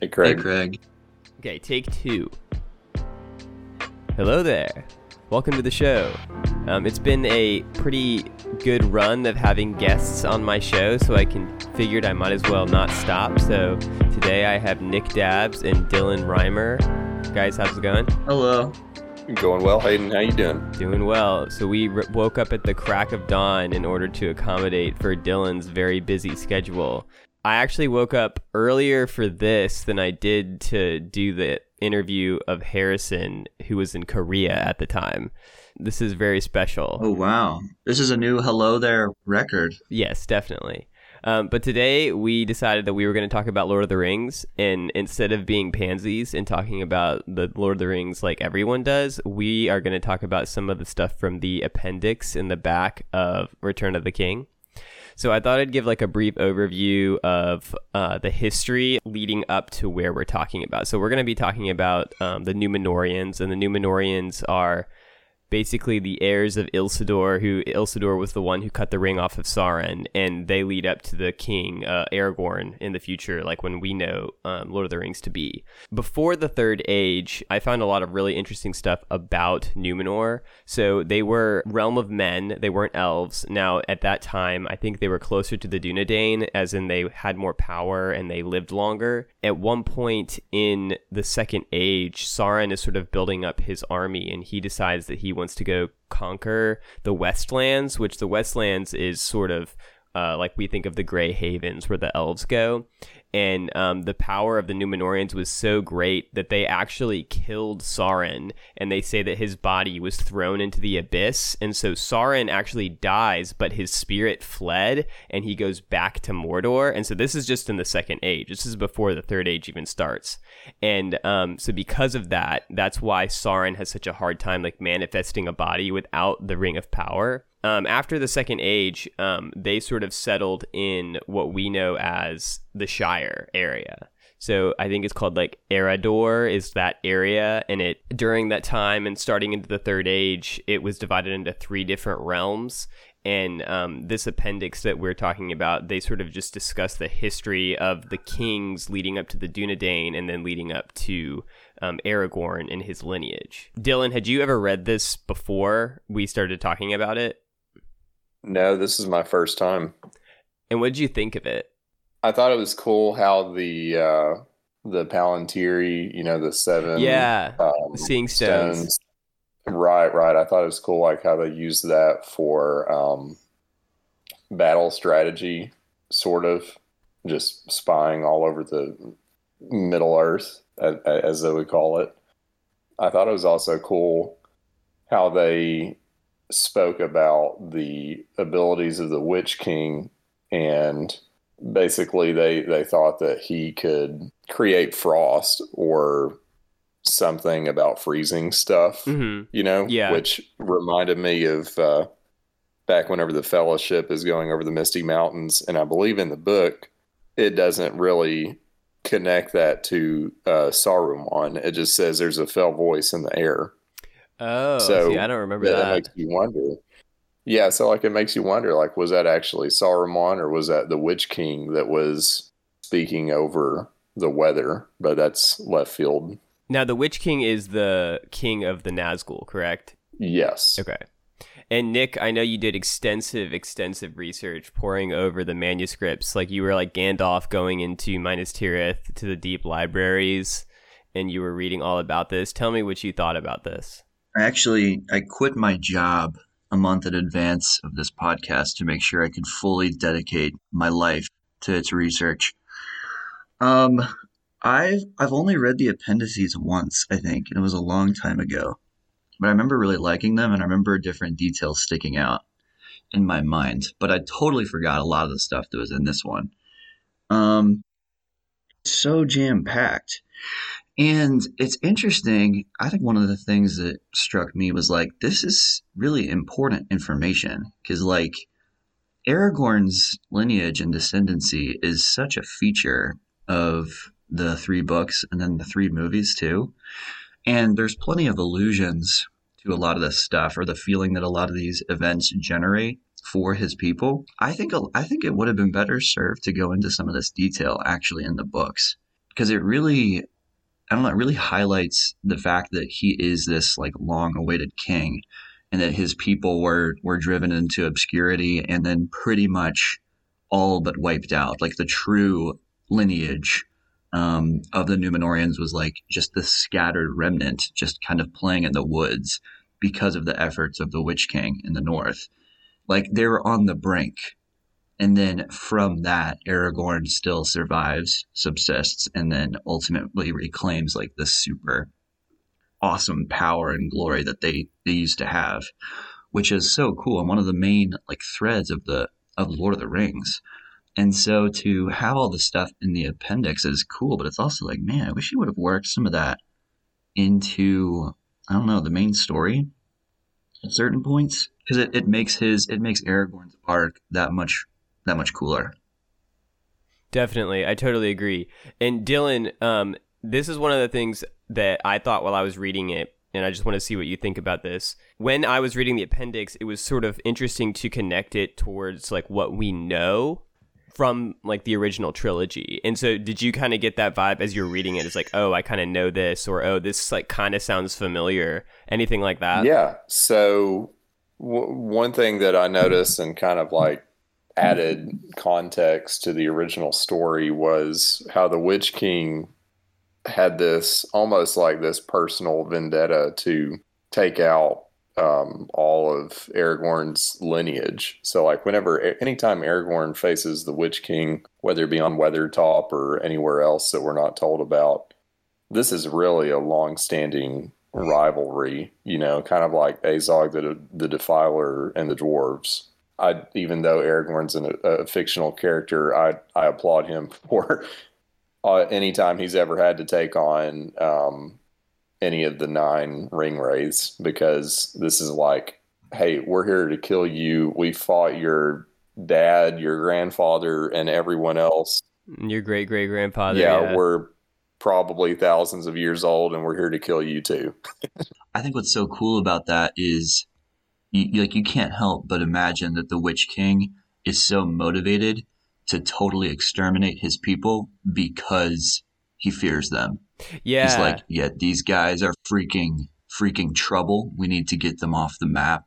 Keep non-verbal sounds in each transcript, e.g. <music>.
Hey, Craig. Hey, Craig. Okay, take two. Hello there. Welcome to the show. Um, it's been a pretty good run of having guests on my show, so I can figured I might as well not stop. So today I have Nick Dabbs and Dylan Reimer. Guys, how's it going? Hello. Going well, Hayden. How you doing? Doing well. So we r- woke up at the crack of dawn in order to accommodate for Dylan's very busy schedule. I actually woke up earlier for this than I did to do the interview of Harrison, who was in Korea at the time. This is very special. Oh, wow. This is a new Hello There record. Yes, definitely. Um, but today we decided that we were going to talk about Lord of the Rings, and instead of being pansies and talking about the Lord of the Rings like everyone does, we are going to talk about some of the stuff from the appendix in the back of Return of the King. So I thought I'd give like a brief overview of uh, the history leading up to where we're talking about. So we're going to be talking about um, the Numenoreans, and the Numenoreans are basically the heirs of Isildur, who Isildur was the one who cut the ring off of Sauron, and they lead up to the king uh, Aragorn in the future, like when we know um, Lord of the Rings to be. Before the Third Age, I found a lot of really interesting stuff about Numenor. So they were realm of men; they weren't elves. Now, at that time, I think they were closer to the Dunedain, as in they had more power and they lived longer. At one point in the Second Age, Sauron is sort of building up his army, and he decides that he wants to go conquer the Westlands, which the Westlands is sort of uh, like we think of the Grey Havens where the elves go and um, the power of the Numenoreans was so great that they actually killed Sauron, and they say that his body was thrown into the abyss, and so Sauron actually dies, but his spirit fled, and he goes back to Mordor, and so this is just in the Second Age. This is before the Third Age even starts, and um, so because of that, that's why Sauron has such a hard time like manifesting a body without the Ring of Power um, after the Second Age, um, they sort of settled in what we know as the Shire area. So I think it's called like Eriador is that area, and it during that time and starting into the Third Age, it was divided into three different realms. And um, this appendix that we're talking about, they sort of just discuss the history of the kings leading up to the Dunedain and then leading up to um, Aragorn and his lineage. Dylan, had you ever read this before we started talking about it? No, this is my first time. And what did you think of it? I thought it was cool how the uh the Palantiri, you know, the seven Yeah, um, seeing stones. Right, right. I thought it was cool like how they used that for um battle strategy sort of just spying all over the Middle Earth as, as they would call it. I thought it was also cool how they spoke about the abilities of the Witch King, and basically they they thought that he could create frost or something about freezing stuff. Mm-hmm. You know, Yeah. which reminded me of uh, back whenever the Fellowship is going over the Misty Mountains, and I believe in the book it doesn't really connect that to uh, Saruman. It just says there's a fell voice in the air. Oh, So, see, I don't remember Yeah, that. that makes you wonder. Yeah, so like it makes you wonder, like, was that actually Saruman or was that the Witch King that was speaking over the weather? But that's left field. now, the Witch King is the king of the Nazgul, correct? Yes. Okay. And Nick, I know you did extensive, extensive research poring over the manuscripts. Like you were like Gandalf going into Minas Tirith to the deep libraries, and you were reading all about this. Tell me what you thought about this. I actually I quit my job a month in advance of this podcast to make sure I could fully dedicate my life to its research. Um, I've I've only read the appendices once, I think, and it was a long time ago. But I remember really liking them, and I remember different details sticking out in my mind. But I totally forgot a lot of the stuff that was in this one. Um, so jam packed. And it's interesting. I think one of the things that struck me was like, this is really important information because, like, Aragorn's lineage and descendancy is such a feature of the three books and then the three movies, too. And there's plenty of allusions to a lot of this stuff or the feeling that a lot of these events generate for his people. I think I think it would have been better served to go into some of this detail actually in the books because it really I don't know, it really highlights the fact that he is this like long awaited king and that his people were were driven into obscurity and then pretty much all but wiped out. Like the true lineage um, of the Numenoreans was like just the scattered remnant, just kind of playing in the woods because of the efforts of the Witch King in the north. Like they were on the brink. And then from that, Aragorn still survives, subsists, and then ultimately reclaims like the super awesome power and glory that they, they used to have, which is so cool and one of the main like threads of the of Lord of the Rings. And so to have all the stuff in the appendix is cool, but it's also like, man, I wish you would have worked some of that into I don't know, the main story at certain points. Because it, it makes his it makes Aragorn's arc that much that much cooler. Definitely. I totally agree. And Dylan, um, this is one of the things that I thought while I was reading it, and I just want to see what you think about this. When I was reading the appendix, it was sort of interesting to connect it towards like what we know from like the original trilogy. And so did you kind of get that vibe as you're reading it? It's like, oh, I kind of know this or oh, this like kind of sounds familiar. Anything like that? Yeah. So w- one thing that I noticed and kind of like added context to the original story was how the Witch King had this almost like this personal vendetta to take out um, all of Aragorn's lineage. So, like, whenever, anytime Aragorn faces the Witch King, whether it be on Weathertop or anywhere else that we're not told about, this is really a long standing rivalry, you know, kind of like Azog the, the Defiler and the Dwarves. I, even though Aragorn's an, a fictional character, I, I applaud him <laughs> for uh, anytime he's ever had to take on um, any of the nine ring wraiths because this is like, hey, we're here to kill you. We fought your dad, your grandfather, and everyone else. Your great great grandfather. Yeah, yeah, we're probably thousands of years old, and we're here to kill you too. <laughs> I think what's so cool about that is, you, like, you can't help but imagine that the Witch King is so motivated to totally exterminate his people because he fears them. Yeah. He's like, yeah, these guys are freaking, freaking trouble. We need to get them off the map.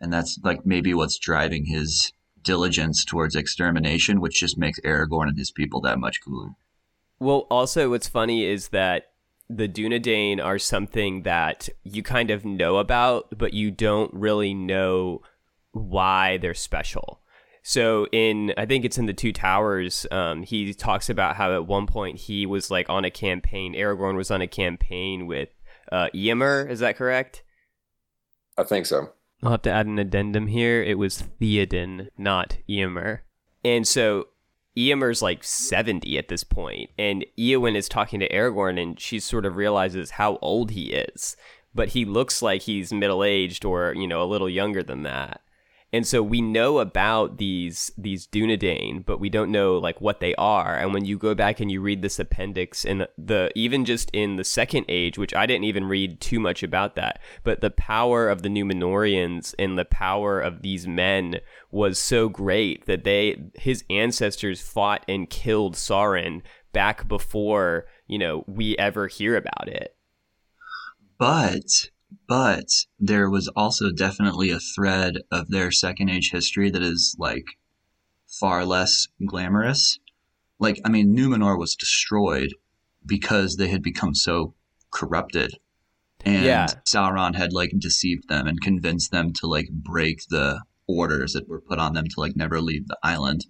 And that's like maybe what's driving his diligence towards extermination, which just makes Aragorn and his people that much cooler. Well, also, what's funny is that the Dunedain are something that you kind of know about, but you don't really know why they're special. So in I think it's in the Two Towers, um, he talks about how at one point he was like on a campaign. Aragorn was on a campaign with uh, Eomer. Is that correct? I think so. I'll have to add an addendum here. It was Theoden, not Eomer. And so Eomer's like 70 at this point, and Eowyn is talking to Aragorn, and she sort of realizes how old he is. But he looks like he's middle aged or, you know, a little younger than that. And so we know about these these Dunedain, but we don't know like what they are. And when you go back and you read this appendix and the even just in the second age, which I didn't even read too much about that, but the power of the Numenoreans and the power of these men was so great that they his ancestors fought and killed Sauron back before, you know, we ever hear about it. But but there was also definitely a thread of their second age history that is like far less glamorous. Like, I mean, Numenor was destroyed because they had become so corrupted. And yeah. Sauron had like deceived them and convinced them to like break the orders that were put on them to like never leave the island.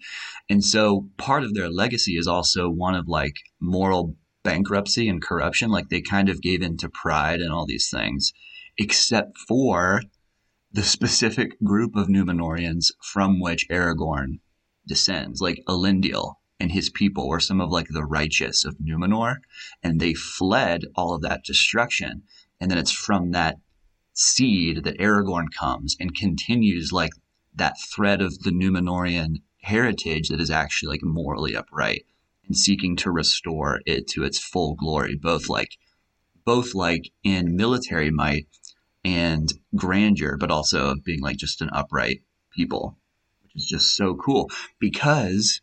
And so part of their legacy is also one of like moral bankruptcy and corruption. Like they kind of gave in to pride and all these things except for the specific group of Numenoreans from which Aragorn descends, like Elendil and his people were some of like the righteous of Numenor, and they fled all of that destruction. And then it's from that seed that Aragorn comes and continues like that thread of the Numenorean heritage that is actually like morally upright and seeking to restore it to its full glory, both like both like in military might and grandeur, but also being like just an upright people, which is just so cool because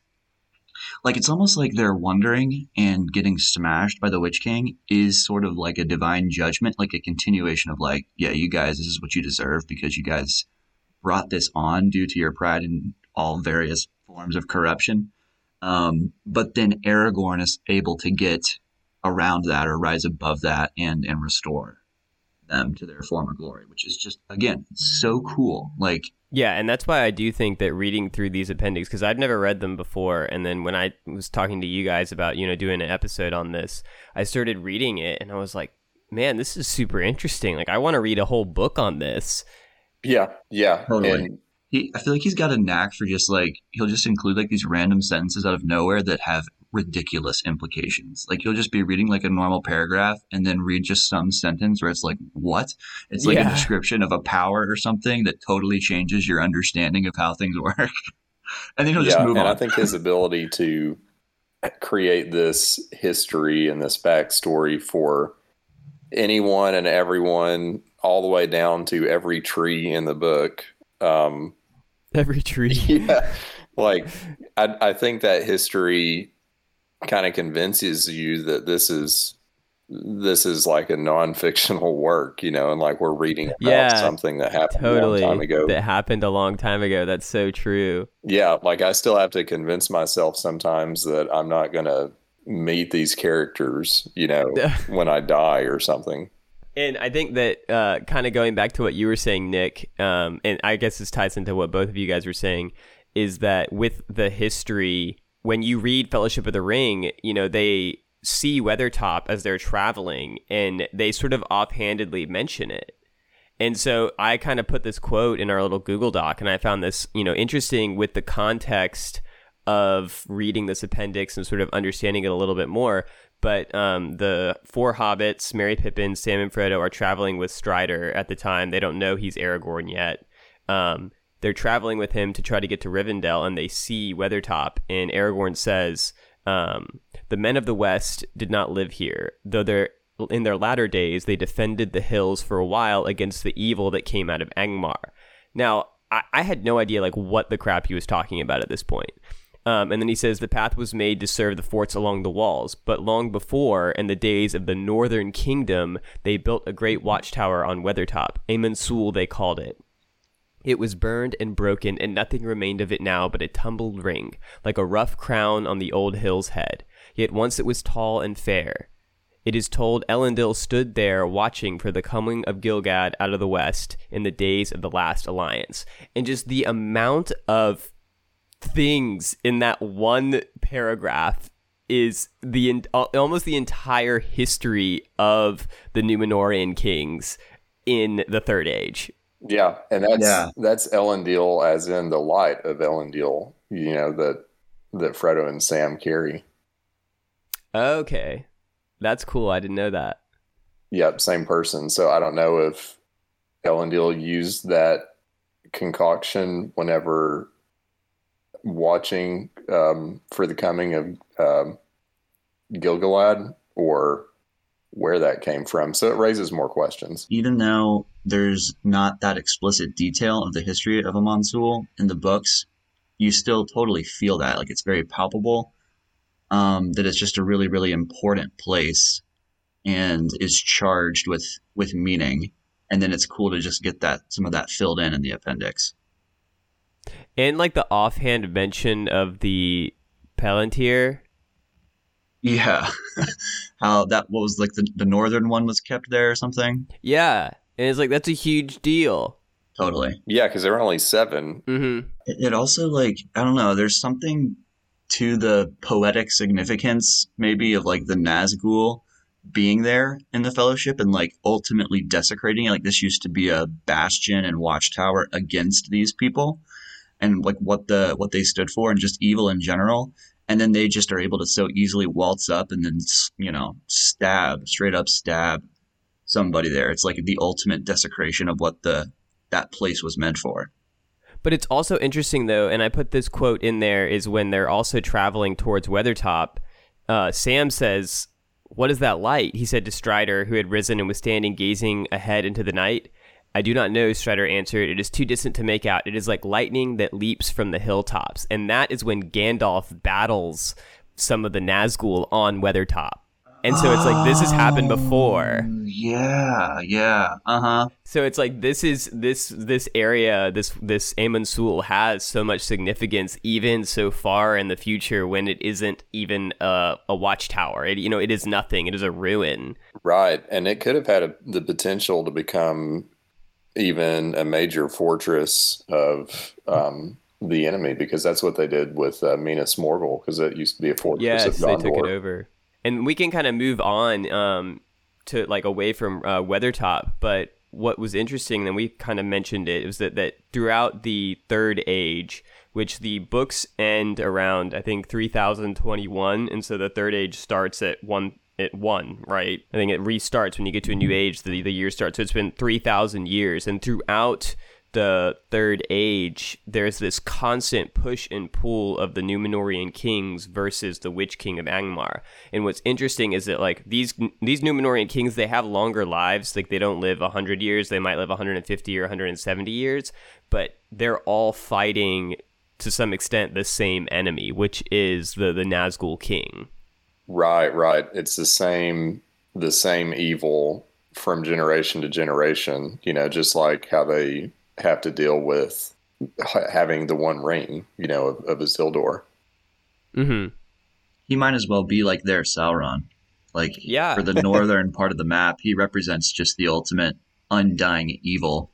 Like it's almost like they're wondering and getting smashed by the Witch King is sort of like a divine judgment, like a continuation of like, yeah, you guys, this is what you deserve because you guys brought this on due to your pride in all various forms of corruption. Um, but then Aragorn is able to get around that or rise above that and and restore them to their former glory, which is just again so cool. Like yeah, and that's why I do think that reading through these appendix because I've never read them before, and then when I was talking to you guys about you know doing an episode on this, I started reading it and I was like, man, this is super interesting. Like I want to read a whole book on this. Yeah, yeah, totally. And- he, I feel like he's got a knack for just like he'll just include like these random sentences out of nowhere that have ridiculous implications. Like you'll just be reading like a normal paragraph and then read just some sentence where it's like, what? It's like yeah. a description of a power or something that totally changes your understanding of how things <laughs> work. and then he'll just move and on. I think his ability to create this history and this backstory for anyone and everyone all the way down to every tree in the book um every tree <laughs> yeah like I, I think that history kind of convinces you that this is this is like a non-fictional work, you know, and like we're reading about yeah, something that happened totally, a long time ago. That happened a long time ago. That's so true. Yeah, like I still have to convince myself sometimes that I'm not going to meet these characters, you know, <laughs> when I die or something. And I think that uh, kind of going back to what you were saying, Nick, um, and I guess this ties into what both of you guys were saying, is that with the history when you read Fellowship of the Ring, you know, they see Weathertop as they're traveling and they sort of offhandedly mention it. And so I kind of put this quote in our little Google Doc and I found this, you know, interesting with the context of reading this appendix and sort of understanding it a little bit more. But um, the four hobbits, Merry Pippin, Sam and Frodo, are traveling with Strider at the time. They don't know he's Aragorn yet. Um, they're traveling with him to try to get to Rivendell, and they see Weathertop. And Aragorn says, um, "The men of the West did not live here, though they're." In their latter days, they defended the hills for a while against the evil that came out of Angmar. Now, I, I had no idea like what the crap he was talking about at this point. Um, and then he says the path was made to serve the forts along the walls, but long before, in the days of the Northern Kingdom, they built a great watchtower on Weathertop. Amon Sul, they called it. It was burned and broken, and nothing remained of it now but a tumbled ring, like a rough crown on the old hill's head. Yet once it was tall and fair. It is told Elendil stood there watching for the coming of Gil-galad out of the west in the days of the last alliance. And just the amount of things in that one paragraph is the almost the entire history of the Numenorean kings in the Third Age. Yeah, and that's yeah. that's Deal, as in the light of Elendil, you know, that that Frodo and Sam carry. Okay. That's cool. I didn't know that. Yep, same person. So I don't know if Elendil used that concoction whenever watching um, for the coming of um, Gil-galad or where that came from. So it raises more questions. Even though there's not that explicit detail of the history of Amon Sul in the books, you still totally feel that. Like it's very palpable. Um, that it's just a really, really important place and is charged with with meaning. And then it's cool to just get that some of that filled in in the appendix. And like the offhand mention of the Palantir yeah. <laughs> How that what was like the, the northern one was kept there or something? Yeah. And it's like that's a huge deal. Totally. Yeah, because there were only 7 mm-hmm. it, it also like I don't know. There's something to the poetic significance, maybe of like the Nazgul being there in the Fellowship and like ultimately desecrating it. Like this used to be a bastion and watchtower against these people, and like what the what they stood for and just evil in general and then they just are able to so easily waltz up and then you know stab straight up stab somebody there. It's like the ultimate desecration of what the that place was meant for. But it's also interesting though and i put this quote in there is when they're also traveling towards weathertop uh, sam says what is that light? He said to strider who had risen and was standing gazing ahead into the night I do not know, Strider answered. It is too distant to make out. It is like lightning that leaps from the hilltops. And that is when Gandalf battles some of the Nazgul on Weathertop. And so it's like this has happened before. Oh, Yeah, yeah. Uh huh. So it's like this is this this area this this Amon Sul has so much significance even so far in the future when it isn't even a, a watchtower. It, you know, it is nothing. It is a ruin. Right, and it could have had a, the potential to become even a major fortress of um, the enemy because that's what they did with uh, Minas Morgul because it used to be a fortress Yes, of they took it over. And we can kind of move on um, to like away from uh, Weathertop. But what was interesting, and we kind of mentioned it, was that that throughout the Third Age, which the books end around I think three thousand twenty one, and so the Third Age starts at one at one, right? I think it restarts when you get to a new age. The the year starts. So it's been three thousand years, and throughout the third age, there's this constant push and pull of the Numenorean kings versus the Witch King of Angmar. And what's interesting is that like these these Numenorean kings, they have longer lives. Like they don't live hundred years; they might live 150 or 170 years. But they're all fighting to some extent the same enemy, which is the the Nazgul King. Right, right. It's the same the same evil from generation to generation. You know, just like how they have to deal with having the one ring. You know, of, of Isildur. Mm-hmm. He might as well be like their Sauron. Like Yeah. for the <laughs> northern part of the map, he represents just the ultimate undying evil.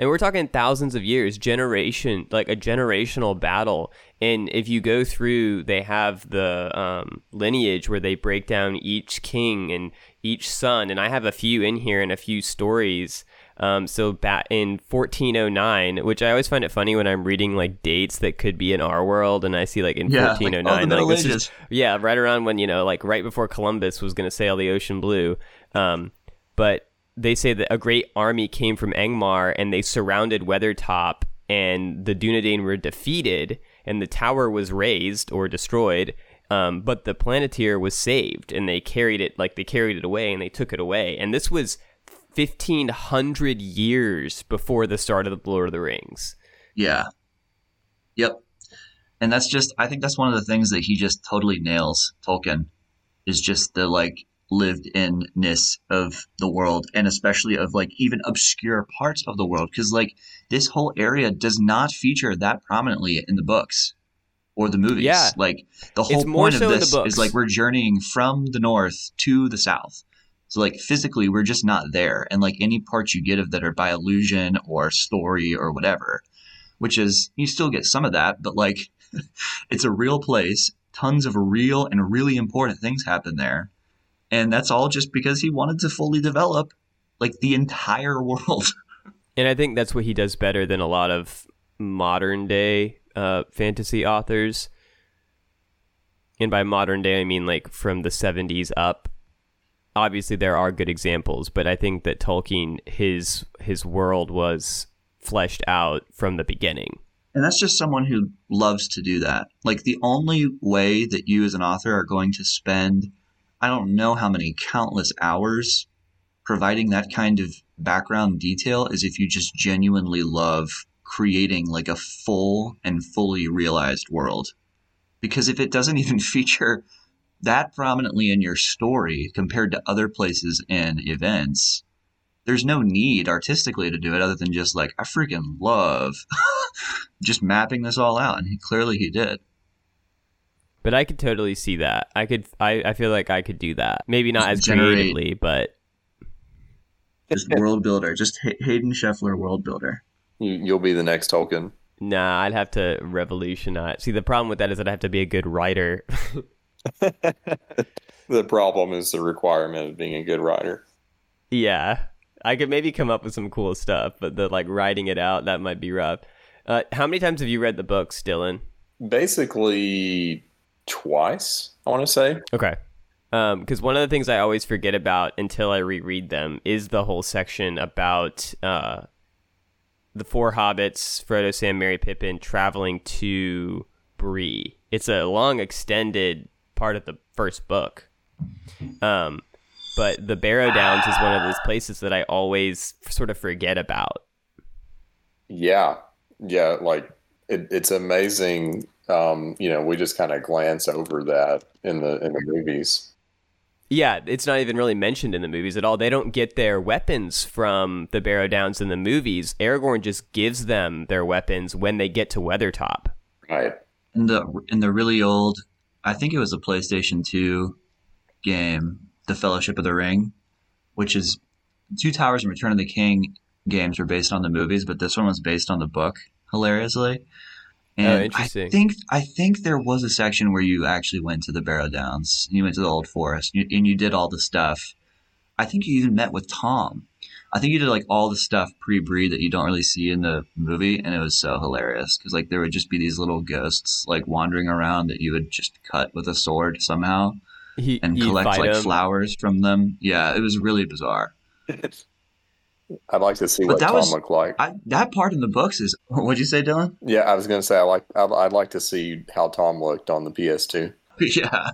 And we're talking thousands of years, generation, like a generational battle. And if you go through, they have the um, lineage where they break down each king and each son. And I have a few in here and a few stories. Um, so back in 1409, which I always find it funny when I'm reading like dates that could be in our world, and I see like in Yeah, like, 1409, oh, the like, this is- yeah, right around when you know, like right before Columbus was going to sail the ocean blue. Um, but they say that a great army came from Angmar and they surrounded Weathertop, and the Dunedain were defeated, and the tower was razed or destroyed. Um, but the Palantir was saved, and they carried it like they carried it away, and they took it away. And this was 1500 years before the start of the Lord of the Rings. Yeah. Yep. And that's just I think that's one of the things that he just totally nails Tolkien is just the like lived inness of the world and especially of like even obscure parts of the world cuz like this whole area does not feature that prominently in the books or the movies. Yeah. Like the whole point so of in this is like we're journeying from the north to the south. So like physically we're just not there and like any parts you get of that are by illusion or story or whatever which is you still get some of that, but like <laughs> it's a real place. Tons of real and really important things happen there. And that's all just because he wanted to fully develop like the entire <laughs> world. And I think that's what he does better than a lot of modern day uh, fantasy authors. And by modern day, I mean like from the 70s up. Obviously, there are good examples, but I think that Tolkien, his his world was fleshed out from the beginning. And that's just someone who loves to do that. Like the only way that you as an author are going to spend, I don't know how many countless hours providing that kind of background detail is if you just genuinely love creating like a full and fully realized world. Because if it doesn't even <laughs> feature that prominently in your story compared to other places and events, there's no need artistically to do it other than just like I freaking love <laughs> just mapping this all out and he clearly he did. But I could totally see that. I could. I, I feel like I could do that. Maybe not as Generate- creatively, but Just world builder, just Hay- Hayden Scheffler world builder. You, you'll be the next Tolkien. nah. I'd have to revolutionize. See, the problem with that is that I have to be a good writer. <laughs> the problem is the requirement of being a good writer. Yeah, I could maybe come up with some cool stuff, but the like writing it out that might be rough. Uh, how many times have you read the books, Dylan? Basically, twice. I want to say. Okay. Because one of the things I always forget about until I reread them is the whole section about uh, the four hobbits, Frodo, Sam, Merry, Pippin, traveling to Bree. It's a long, extended part of the first book. Um, but the Barrow Downs is one of those places that I always sort of forget about. Yeah, yeah, like it, it's amazing. Um, you know, we just kind of glance over that in the in the movies. Yeah, it's not even really mentioned in the movies at all. They don't get their weapons from the Barrow Downs in the movies. Aragorn just gives them their weapons when they get to Weathertop. Right. In the in the really old, I think it was a PlayStation 2 game, The Fellowship of the Ring, which is Two Towers and Return of the King games were based on the movies, but this one was based on the book, hilariously. Oh, interesting. I think I think there was a section where you actually went to the Barrow Downs. You went to the Old Forest, you, and you did all the stuff. I think you even met with Tom. I think you did like all the stuff pre-Bree that you don't really see in the movie, and it was so hilarious because like there would just be these little ghosts like wandering around that you would just cut with a sword somehow He, and collect like him. flowers from them. Yeah, it was really bizarre. <laughs> I'd like to see But what Tom was- looked like. I, that part in the books is <laughs> what'd you say, Dylan? Yeah, I was gonna say I like I'd, I'd like to see how Tom looked on the PS2. <laughs> yeah,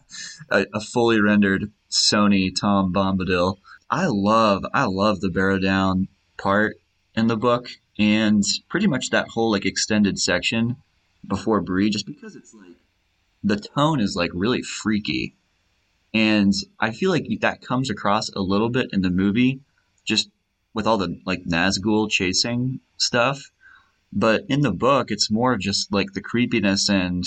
a, a fully rendered Sony Tom Bombadil. I love, I love the Barrow Down part in the book, and pretty much that whole like extended section before Bree, just because it's like the tone is like really freaky, and I feel like that comes across a little bit in the movie, just with all the like Nazgul chasing stuff. But in the book, it's more of just like the creepiness and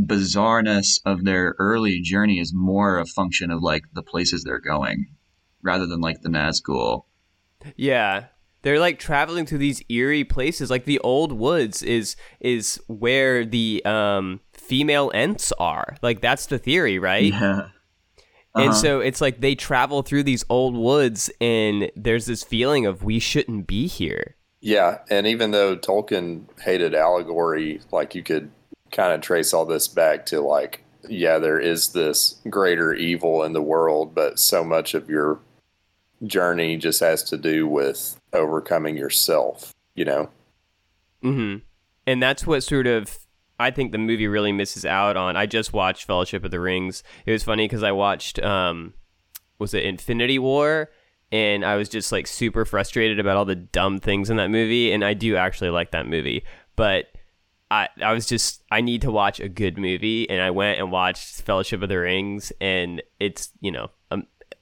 bizarreness of their early journey is more a function of like the places they're going rather than like the Nazgul. Yeah. They're like traveling to these eerie places. Like the old woods is is where the um female Ents are. Like that's the theory, right? Yeah. And Uh-huh. so it's like they travel through these old woods and there's this feeling of we shouldn't be here. Yeah, and even though Tolkien hated allegory, like you could kind of trace all this back to like, yeah, there is this greater evil in the world, but so much of your journey just has to do with overcoming yourself, you know? hmm And that's what sort of I think the movie really misses out on. I just watched Fellowship of the Rings. It was funny because I watched um, was it Infinity War, and I was just like super frustrated about all the dumb things in that movie. And I do actually like that movie, but I I was just I need to watch a good movie, and I went and watched Fellowship of the Rings, and it's you know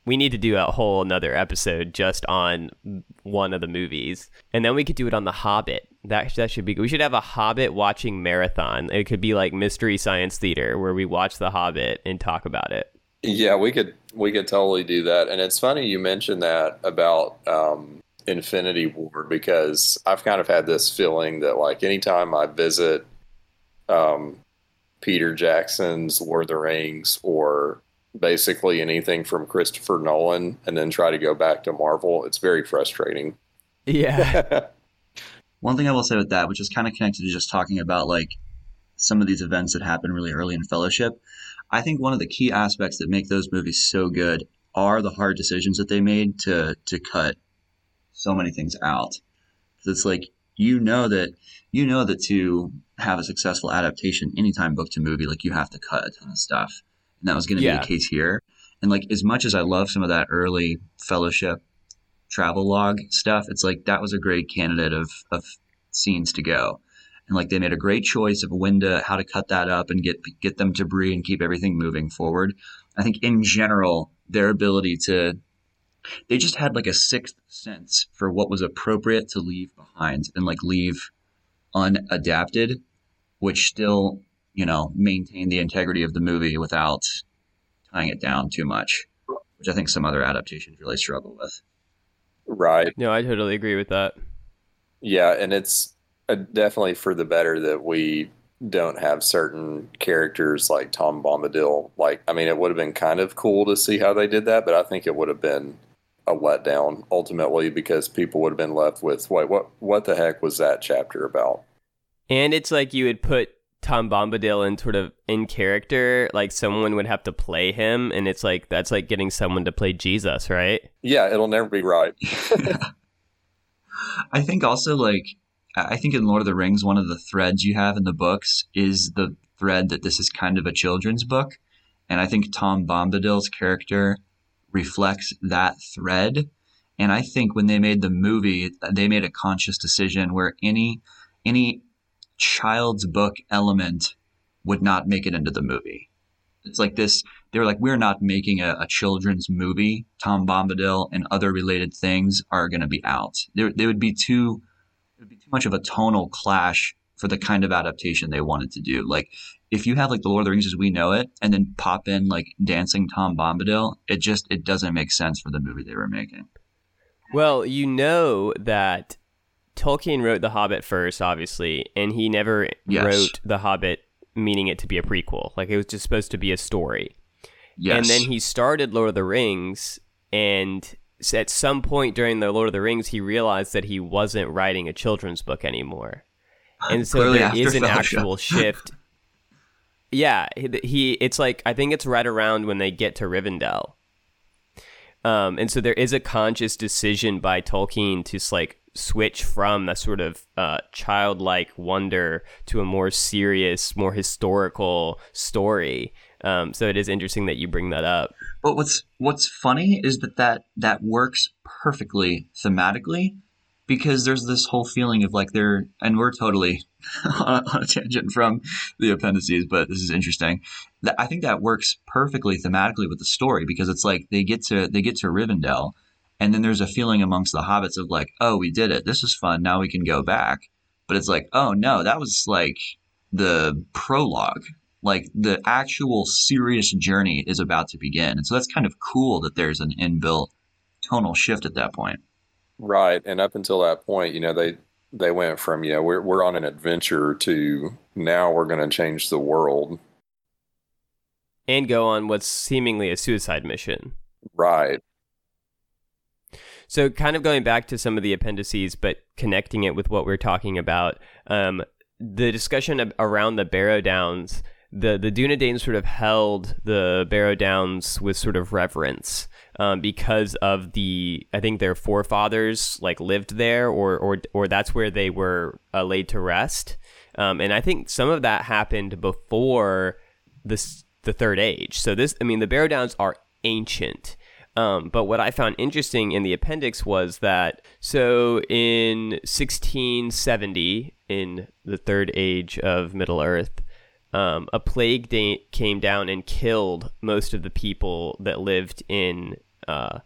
we need to do a whole another episode just on one of the movies, and then we could do it on The Hobbit. That that should be. Good. We should have a Hobbit watching marathon. It could be like Mystery Science Theater, where we watch The Hobbit and talk about it. Yeah, we could we could totally do that. And it's funny you mentioned that about um, Infinity War because I've kind of had this feeling that like anytime I visit um, Peter Jackson's Lord of the Rings or basically anything from Christopher Nolan and then try to go back to Marvel, it's very frustrating. Yeah. <laughs> One thing I will say with that, which is kind of connected to just talking about like some of these events that happen really early in Fellowship, I think one of the key aspects that make those movies so good are the hard decisions that they made to to cut so many things out. It's like you know that you know that to have a successful adaptation, anytime book to movie, like you have to cut a ton of stuff, and that was going to Yeah. be the case here. And like as much as I love some of that early Fellowship travel log stuff, it's like that was a great candidate of of scenes to go. And like they made a great choice of when to how to cut that up and get get them to breathe and keep everything moving forward. I think in general their ability to they just had like a sixth sense for what was appropriate to leave behind and like leave unadapted, which still, you know, maintain the integrity of the movie without tying it down too much, which I think some other adaptations really struggle with. right. no, I totally agree with that. Yeah, and it's uh, definitely for the better that we don't have certain characters like Tom Bombadil. Like, I mean, it would have been kind of cool to see how they did that, but I think it would have been a letdown ultimately because people would have been left with, wait, what? What the heck was that chapter about? And it's like you would put Tom Bombadil in sort of in character, like someone would have to play him, and it's like that's like getting someone to play Jesus, right? Yeah, it'll never be right. <laughs> I think also like I think in Lord of the Rings, one of the threads you have in the books is the thread that this is kind of a children's book, and I think Tom Bombadil's character reflects that thread. And I think when they made the movie, they made a conscious decision where any any child's book element would not make it into the movie. It's like this. They were like, we're not making a, a children's movie. Tom Bombadil and other related things are going to be out. There, they would be too, it would be too much of a tonal clash for the kind of adaptation they wanted to do. Like, if you have like the Lord of the Rings as we know it, and then pop in like dancing Tom Bombadil, it just it doesn't make sense for the movie they were making. Well, you know that Tolkien wrote The Hobbit first, obviously, and he never Yes. wrote The Hobbit meaning it to be a prequel. Like it was just supposed to be a story. Yes. And then he started Lord of the Rings, and at some point during the Lord of the Rings, he realized that he wasn't writing a children's book anymore. And so Clearly there is an Fellowship. actual <laughs> shift. Yeah, he, he it's like I think it's right around when they get to Rivendell. Um, and so there is a conscious decision by Tolkien to like switch from that sort of uh, childlike wonder to a more serious, more historical story. Um, so it is interesting that you bring that up. But what's what's funny is that that, that works perfectly thematically because there's this whole feeling of like they're and we're totally <laughs> on a, on a tangent from the appendices, but this is interesting. I think that works perfectly thematically with the story because it's like they get to they get to Rivendell, and then there's a feeling amongst the hobbits of like, oh, we did it. This is fun. Now we can go back. But it's like, oh no, that was like the prologue. Like the actual serious journey is about to begin. And so that's kind of cool that there's an inbuilt tonal shift at that point. Right, and up until that point, you know, they they went from you know we're we're on an adventure to now we're going to change the world. And go on what's seemingly a suicide mission. Right. So, kind of going back to some of the appendices, but connecting it with what we're talking about, um, the discussion around the Barrow Downs, the the Dunedain sort of held the Barrow Downs with sort of reverence um, because of the I think their forefathers like lived there, or or or that's where they were uh, laid to rest, um, and I think some of that happened before this the Third Age. So this, I mean, the Barrow Downs are ancient. Um, but what I found interesting in the appendix was that so in 1670, in the third age of Middle Earth, um, a plague da- came down and killed most of the people that lived in uh,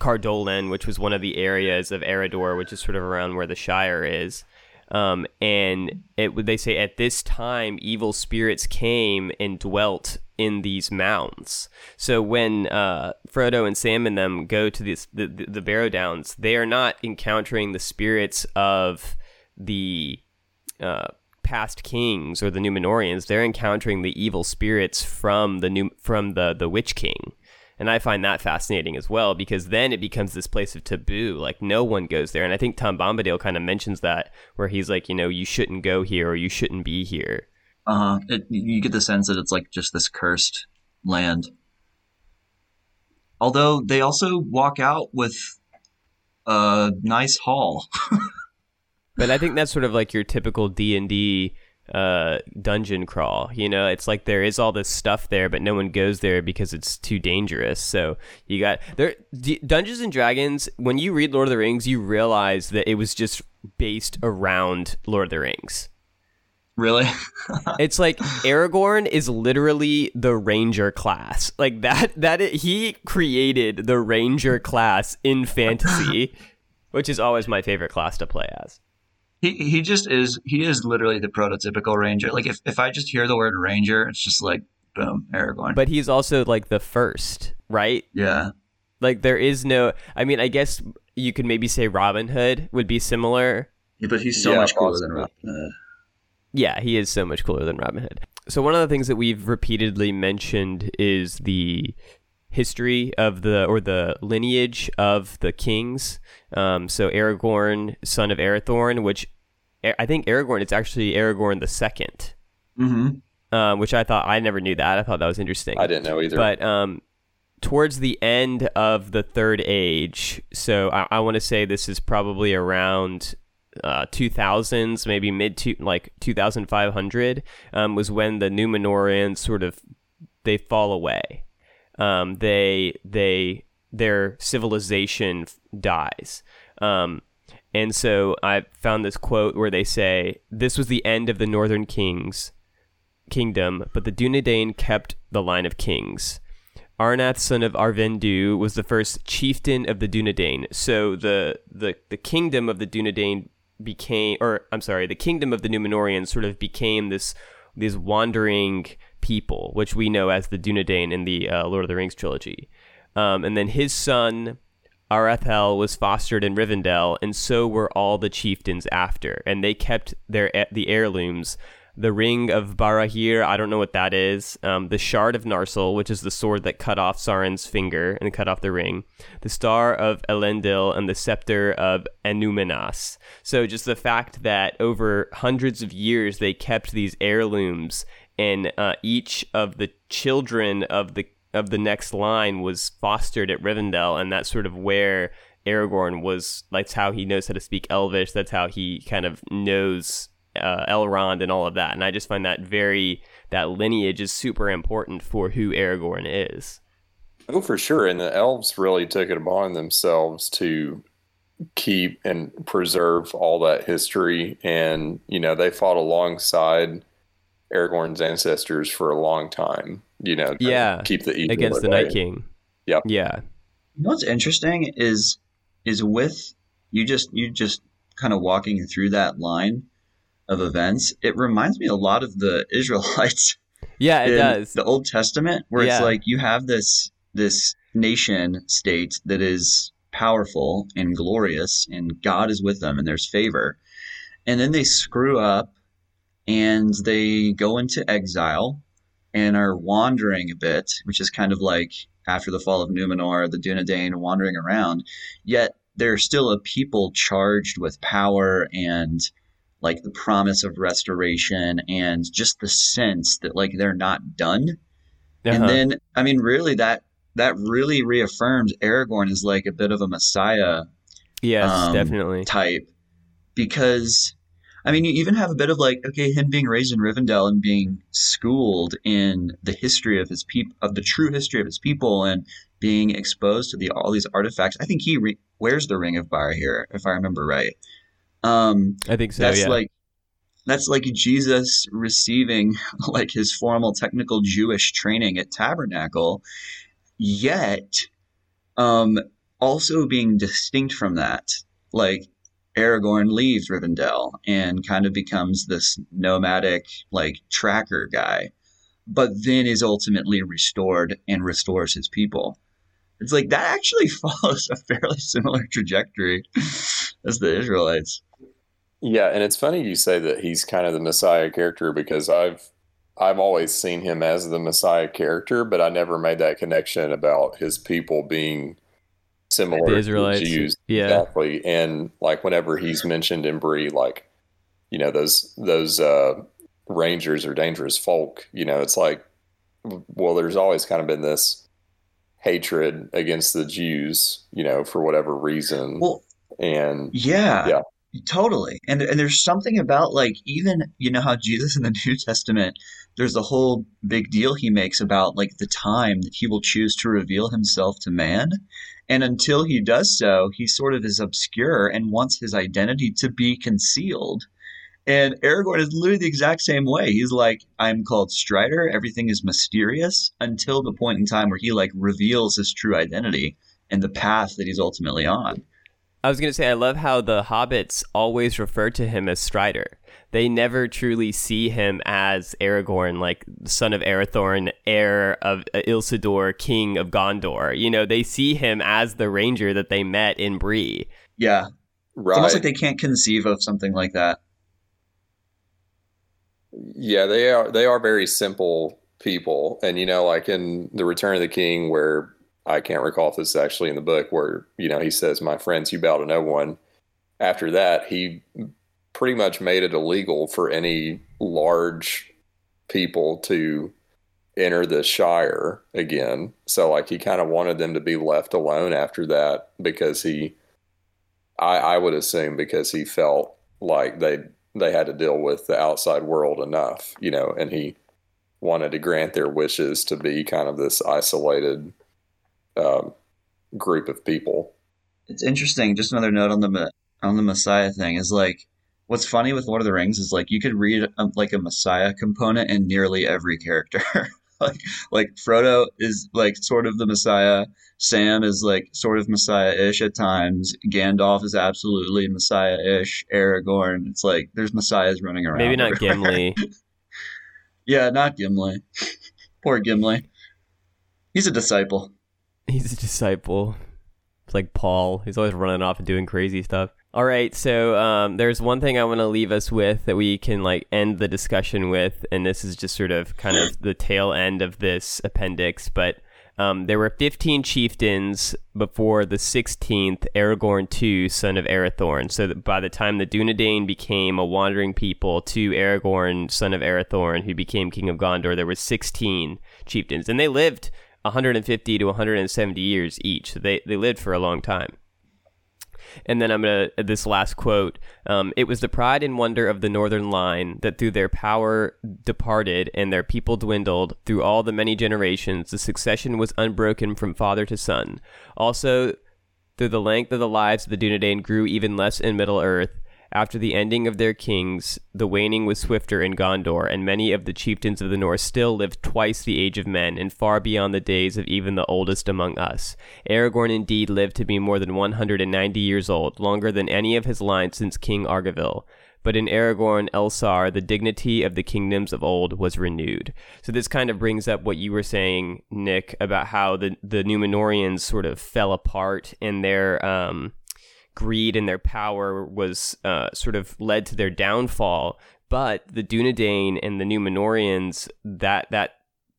Cardolan, which was one of the areas of Eriador, which is sort of around where the Shire is. Um, and it they say at this time evil spirits came and dwelt in these mounds. So when uh, Frodo and Sam and them go to this, the, the the Barrow Downs, they are not encountering the spirits of the uh, past kings or the Numenoreans. They're encountering the evil spirits from the new from the the Witch King. And I find that fascinating as well because then it becomes this place of taboo. Like no one goes there. And I think Tom Bombadil kind of mentions that where he's like, you know, you shouldn't go here or you shouldn't be here. Uh huh. You get the sense that it's like just this cursed land. Although they also walk out with a nice haul. <laughs> But I think that's sort of like your typical D and D uh, dungeon crawl. You know, it's like there is all this stuff there, but no one goes there because it's too dangerous. So you got there D- Dungeons and Dragons. When you read Lord of the Rings, you realize that it was just based around Lord of the Rings. really? <laughs> It's like Aragorn is literally the ranger class. Like that that it, he created the ranger class in fantasy, <laughs> which is always my favorite class to play as. He he just is. He is literally the prototypical ranger. Like if if I just hear the word ranger, it's just like boom, Aragorn. But he's also like the first, right? yeah. Like there is no I mean, I guess you could maybe say Robin Hood would be similar. Yeah, but he's so Yeah, much cooler than possibly. Robin Hood. Yeah, he is so much cooler than Robin Hood. So one of the things that we've repeatedly mentioned is the history of the or the lineage of the kings. Um, so Aragorn, son of Arathorn, which I think Aragorn it's actually Aragorn the second, Mm-hmm. um, which I thought I never knew that. I thought that was interesting. I didn't know either. But um, towards the end of the third age, so I, I want to say this is probably around uh, 2000s, maybe mid to like 2500, um, was when the Numenoreans sort of they fall away. Um, they they their civilization dies. Um, and so I found this quote where they say, "This was the end of the Northern Kings kingdom, but the Dunedain kept the line of kings." Aranarth, son of Arvedui, was the first chieftain of the Dunedain. So the the the kingdom of the Dunedain became, or I'm sorry, the kingdom of the Numenoreans sort of became this these wandering people, which we know as the Dunedain in the uh, Lord of the Rings trilogy. Um, and then his son Arahael was fostered in Rivendell, and so were all the chieftains after, and they kept their the heirlooms the Ring of Barahir, I don't know what that is. Um, the Shard of Narsil, which is the sword that cut off Sauron's finger and cut off the ring. The Star of Elendil and the Scepter of Annúminas. So just the fact that over hundreds of years they kept these heirlooms, and uh, each of the children of the of the next line was fostered at Rivendell, and that's sort of where Aragorn was. That's how he knows how to speak Elvish. That's how he kind of knows uh, Elrond and all of that. And I just find that very that lineage is super important for who Aragorn is. Oh, for sure. And the elves really took it upon themselves to keep and preserve all that history. And, you know, they fought alongside Aragorn's ancestors for a long time, you know, yeah, keep the evil against the. Night King. Yep. Yeah. You know what's interesting is is with you just you just kind of walking through that line of events. It reminds me a lot of the <laughs> Israelites. Yeah, it in does. The Old Testament, where Yeah. it's like you have this this nation state that is powerful and glorious, and God is with them, and there's favor, and then they screw up, and they go into exile, and are wandering a bit, which is kind of like after the fall of Numenor, the Dunedain wandering around. Yet they're still a people charged with power and like the promise of restoration and just the sense that like they're not done. And Uh-huh. then I mean really that that really reaffirms Aragorn is like a bit of a messiah yes, um, definitely. type because I mean you even have a bit of like okay him being raised in Rivendell and being schooled in the history of his people of the true history of his people and being exposed to the all these artifacts. I think he re- wears the ring of Barahir, if I remember right. Um I think so. that's yeah. like that's like Jesus receiving <laughs> like his formal technical Jewish training at Tabernacle, yet um, also being distinct from that. Like Aragorn leaves Rivendell and kind of becomes this nomadic like tracker guy, but then is ultimately restored and restores his people. It's like that actually <laughs> follows a fairly similar trajectory as the Israelites. Yeah, and it's funny you say that he's kind of the Messiah character because I've I've always seen him as the Messiah character, but I never made that connection about his people being similar The Israelites, to Jews. yeah. Exactly. And like whenever he's mentioned in Bree, like, you know, those those uh rangers are dangerous folk, you know, it's like well, there's always kind of been this hatred against the Jews, you know, for whatever reason. Well, and Yeah. Yeah. Totally. And and there's something about like even you know how Jesus in the <laughs> New Testament there's a whole big deal he makes about like the time that he will choose to reveal himself to man. And until he does so, he sort of is obscure and wants his identity to be concealed. And Aragorn is literally the exact same way. He's like, I'm called Strider, everything is mysterious until the point in time where he like reveals his true identity and the path that he's ultimately on. I was going to say, I love how the hobbits always refer to him as Strider. They never truly see him as Aragorn, like son of Arathorn, heir of uh, Isildur, king of Gondor. You know, they see him as the ranger that they met in Bree. Yeah, right. It's almost like they can't conceive of something like that. Yeah, they are they are very simple people. And you know, like in The Return of the King where I can't recall if this is actually in the book where, you know, he says, My friends, you bow to no one. After that, he pretty much made it illegal for any large people to enter the Shire again. So like he kind of wanted them to be left alone after that because he I, I would assume because he felt like they they had to deal with the outside world enough, you know, and he wanted to grant their wishes to be kind of this isolated um, group of people. It's interesting. Just another note on the on the Messiah thing is like what's funny with Lord of the Rings is like you could read a, um, like a Messiah component in nearly every character. <laughs> like like Frodo is like sort of the Messiah. Sam is like sort of Messiah-ish at times. Gandalf is absolutely Messiah-ish. Aragorn, it's like there's Messiahs running around. Maybe not everywhere. <laughs> Gimli. yeah, not Gimli. <laughs> Poor Gimli. He's a disciple. He's a disciple. It's like Paul. He's always running off and doing crazy stuff. All right, so um, there's one thing I want to leave us with that we can like end the discussion with, and this is just sort of kind of the tail end of this appendix. But um, there were 15 chieftains before the 16th Aragorn II, son of Arathorn. So by the time the Dunedain became a wandering people to Aragorn, son of Arathorn, who became king of Gondor, there were 16 chieftains, and they lived 150 to 170 years each. So they they lived for a long time. And then I'm going to, this last quote um, It was the pride and wonder of the Northern line that through their power departed and their people dwindled through all the many generations, the succession was unbroken from father to son. Also, through the length of the lives of the Dunedain grew even less in Middle Earth, after the ending of their kings, the waning was swifter in Gondor, and many of the chieftains of the north still lived twice the age of men, and far beyond the days of even the oldest among us. Aragorn indeed lived to be more than one hundred and ninety years old, longer than any of his line since King Arvegil. But in Aragorn Elessar, the dignity of the kingdoms of old was renewed. So this kind of brings up what you were saying, Nick, about how the the Numenoreans sort of fell apart in their um, greed and their power was uh, sort of led to their downfall. But the Dunedain and the Numenoreans, that that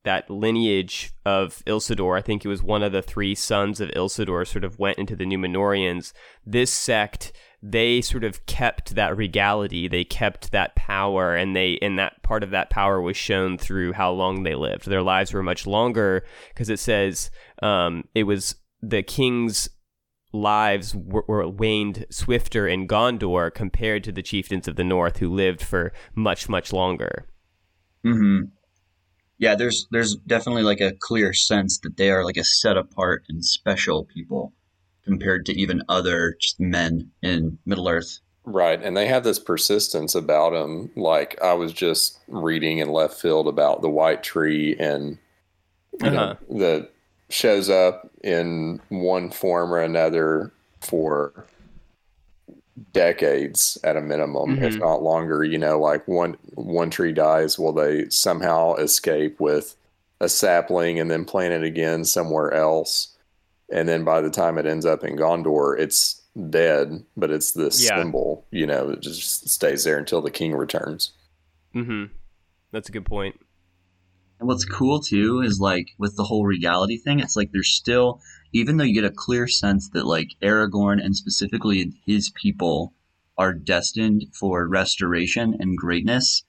that lineage of Isildur, I think it was one of the three sons of Isildur, sort of went into the Numenoreans. This sect, they sort of kept that regality, they kept that power, and they and that part of that power was shown through how long they lived. Their lives were much longer because it says um, it was the king's lives were, were, waned swifter in Gondor compared to the chieftains of the north who lived for much much longer. Hmm. Yeah, there's there's definitely like a clear sense that they are like a set apart and special people compared to even other just men in Middle Earth. Right, and they have this persistence about them. Like I was just reading in left field about the white tree and you uh-huh. know, the shows up in one form or another for decades at a minimum, mm-hmm. if not longer. You know, like one one tree dies, will they somehow escape with a sapling and then plant it again somewhere else? And then by the time it ends up in Gondor, it's dead, but it's this yeah. symbol, you know, it just stays there until the king returns. Mm-hmm. That's a good point. And what's cool too is like with the whole reality thing, it's like there's still, even though you get a clear sense that like Aragorn and specifically his people are destined for restoration and greatness,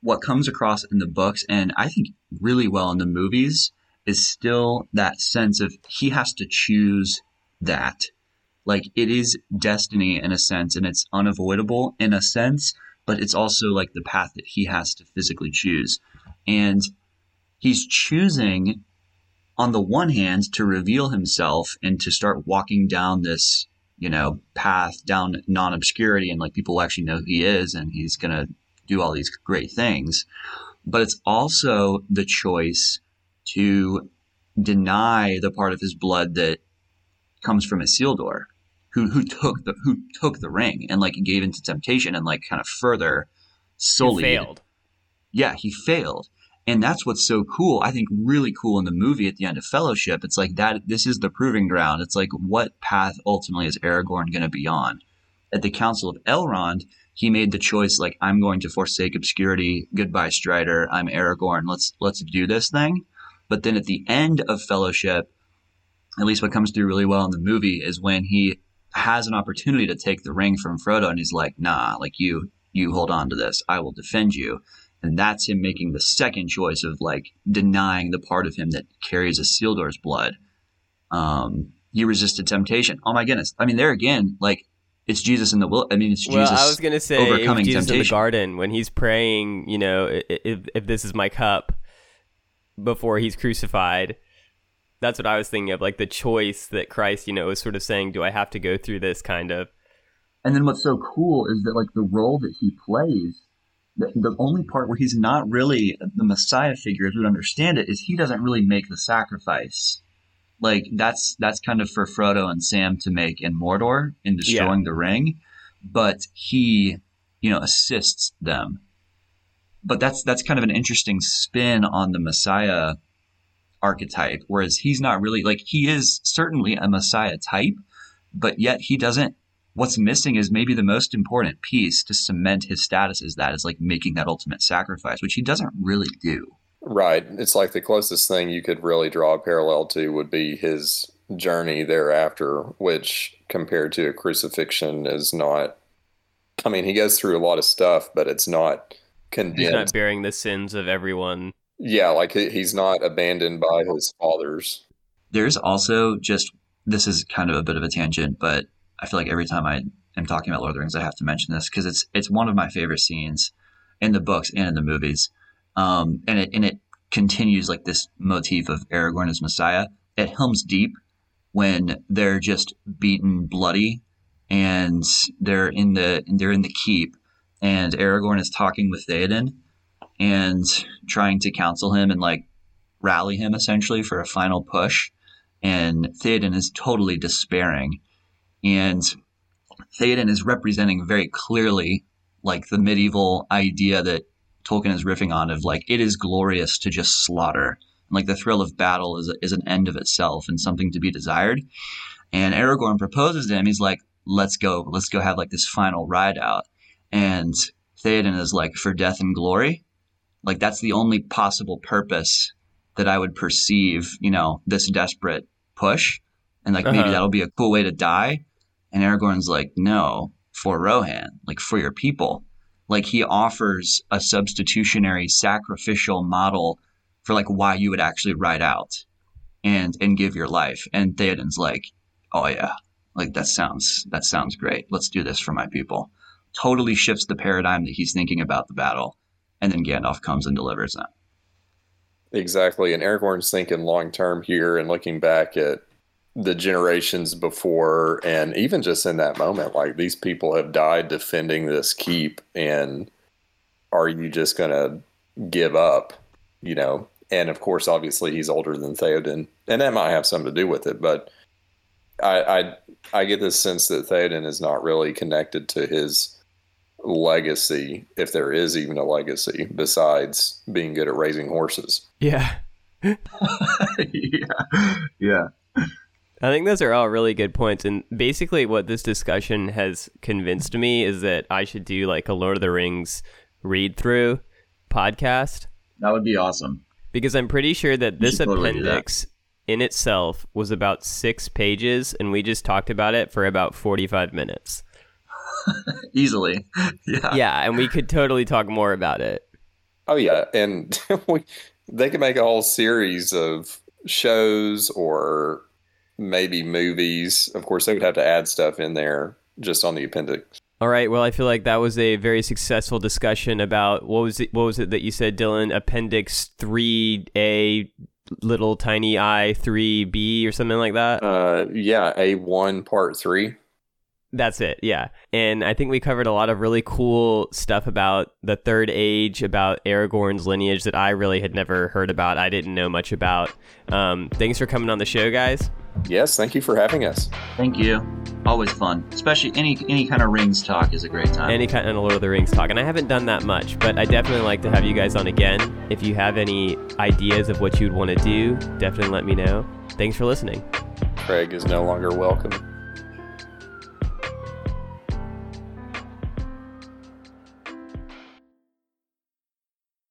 what comes across in the books and I think really well in the movies is still that sense of he has to choose that. Like it is destiny in a sense and it's unavoidable in a sense, but it's also like the path that he has to physically choose. And he's choosing, on the one hand, to reveal himself and to start walking down this, you know, path down non obscurity and like people actually know who he is and he's going to do all these great things. But it's also the choice to deny the part of his blood that comes from Isildur, who who took the who took the ring and like gave into temptation and like kind of further sullied. He failed. Yeah, he failed. And that's what's so cool. I think really cool in the movie at the end of Fellowship. It's like that. This is the proving ground. It's like what path ultimately is Aragorn going to be on? At the Council of Elrond, he made the choice like I'm going to forsake obscurity. Goodbye, Strider. I'm Aragorn. Let's let's do this thing. But then at the end of Fellowship, at least what comes through really well in the movie is when he has an opportunity to take the ring from Frodo, and he's like, "Nah, like you, you hold on to this. I will defend you." And that's him making the second choice of like denying the part of him that carries Isildur's blood. Um, he resisted temptation. Oh my goodness. I mean, there again, like it's Jesus in the will. I mean, it's well, Jesus. I was gonna say overcoming Jesus temptation. in the garden when he's praying. You know, if, if this is my cup, before he's crucified, That's what I was thinking of, like the choice that Christ, you know, is sort of saying, "Do I have to go through this?" Kind of. And then what's so cool is that like the role that he plays, the, the only part where he's not really the Messiah figure, as we would understand it, is he doesn't really make the sacrifice. Like that's that's kind of for Frodo and Sam to make in Mordor in destroying yeah. the ring, but he, you know, assists them. But that's that's kind of an interesting spin on the Messiah archetype, whereas he's not really like he is certainly a Messiah type, but yet he doesn't. What's missing is maybe the most important piece to cement his status as that is like making that ultimate sacrifice, which he doesn't really do. Right. It's like the closest thing you could really draw a parallel to would be his journey thereafter, which compared to a crucifixion is not. I mean, he goes through a lot of stuff, but it's not condemned. He's not bearing the sins of everyone. Yeah, like he's not abandoned by his fathers. There's also just this is kind of a bit of a tangent, but I feel like every time I am talking about Lord of the Rings, I have to mention this because it's it's one of my favorite scenes in the books and in the movies. Um, and it and it continues like this motif of Aragorn as Messiah. At Helm's Deep when they're just beaten bloody and they're in the they're in the keep. And Aragorn is talking with Theoden and trying to counsel him and like rally him essentially for a final push. And Theoden is totally despairing and Theoden is representing very clearly like the medieval idea that Tolkien is riffing on of like it is glorious to just slaughter. And, Like the thrill of battle is, is an end of itself and something to be desired. And Aragorn proposes to him. He's like, "Let's go. Let's go have like this final ride out." And Theoden is like, "For death and glory." Like that's the only possible purpose that I would perceive. You know, this desperate push, and like uh-huh. maybe that'll be a cool way to die. And Aragorn's like, "No, for Rohan, like for your people." like he offers a substitutionary sacrificial model for like why you would actually ride out and and give your life. And Theoden's like oh yeah. Like that sounds that sounds great. Let's do this for my people. Totally shifts the paradigm that he's thinking about the battle. And then Gandalf comes and delivers that exactly. And Aragorn's thinking long term here and looking back at the generations before and even just in that moment like these people have died defending this keep and are you just going to give up you know? And of course obviously he's older than Theoden and that might have something to do with it but I I, I get this sense that Theoden is not really connected to his legacy if there is even a legacy besides being good at raising horses. Yeah. <laughs> Yeah. Yeah I think those are all really good points. And basically, what this discussion has convinced me is that I should do like a Lord of the Rings read through podcast. That would be awesome. Because I'm pretty sure that this appendix that. in itself was about six pages, and we just talked about it for about 45 minutes. <laughs> Easily. <laughs> Yeah. Yeah. And we could totally talk more about it. Oh, yeah. And <laughs> we, they could make a whole series of shows or maybe movies. Of course, they would have to add stuff in there just on the appendix. All right. Well, I feel like that was a very successful discussion about what was it? What was it that you said, Dylan? Appendix three A, little tiny I three B or something like that. Uh, yeah, A one part three. That's it, yeah. And I think we covered a lot of really cool stuff about the Third Age, about Aragorn's lineage that I really had never heard about. I didn't know much about. Um, thanks for coming on the show, guys. Yes, thank you for having us. Thank you. Always fun, especially any any kind of rings talk is a great time. Any kind of Lord of the Rings talk, and I haven't done that much, but I definitely like to have you guys on again. If you have any ideas of what you'd want to do, definitely let me know. Thanks for listening. Craig is no longer welcome.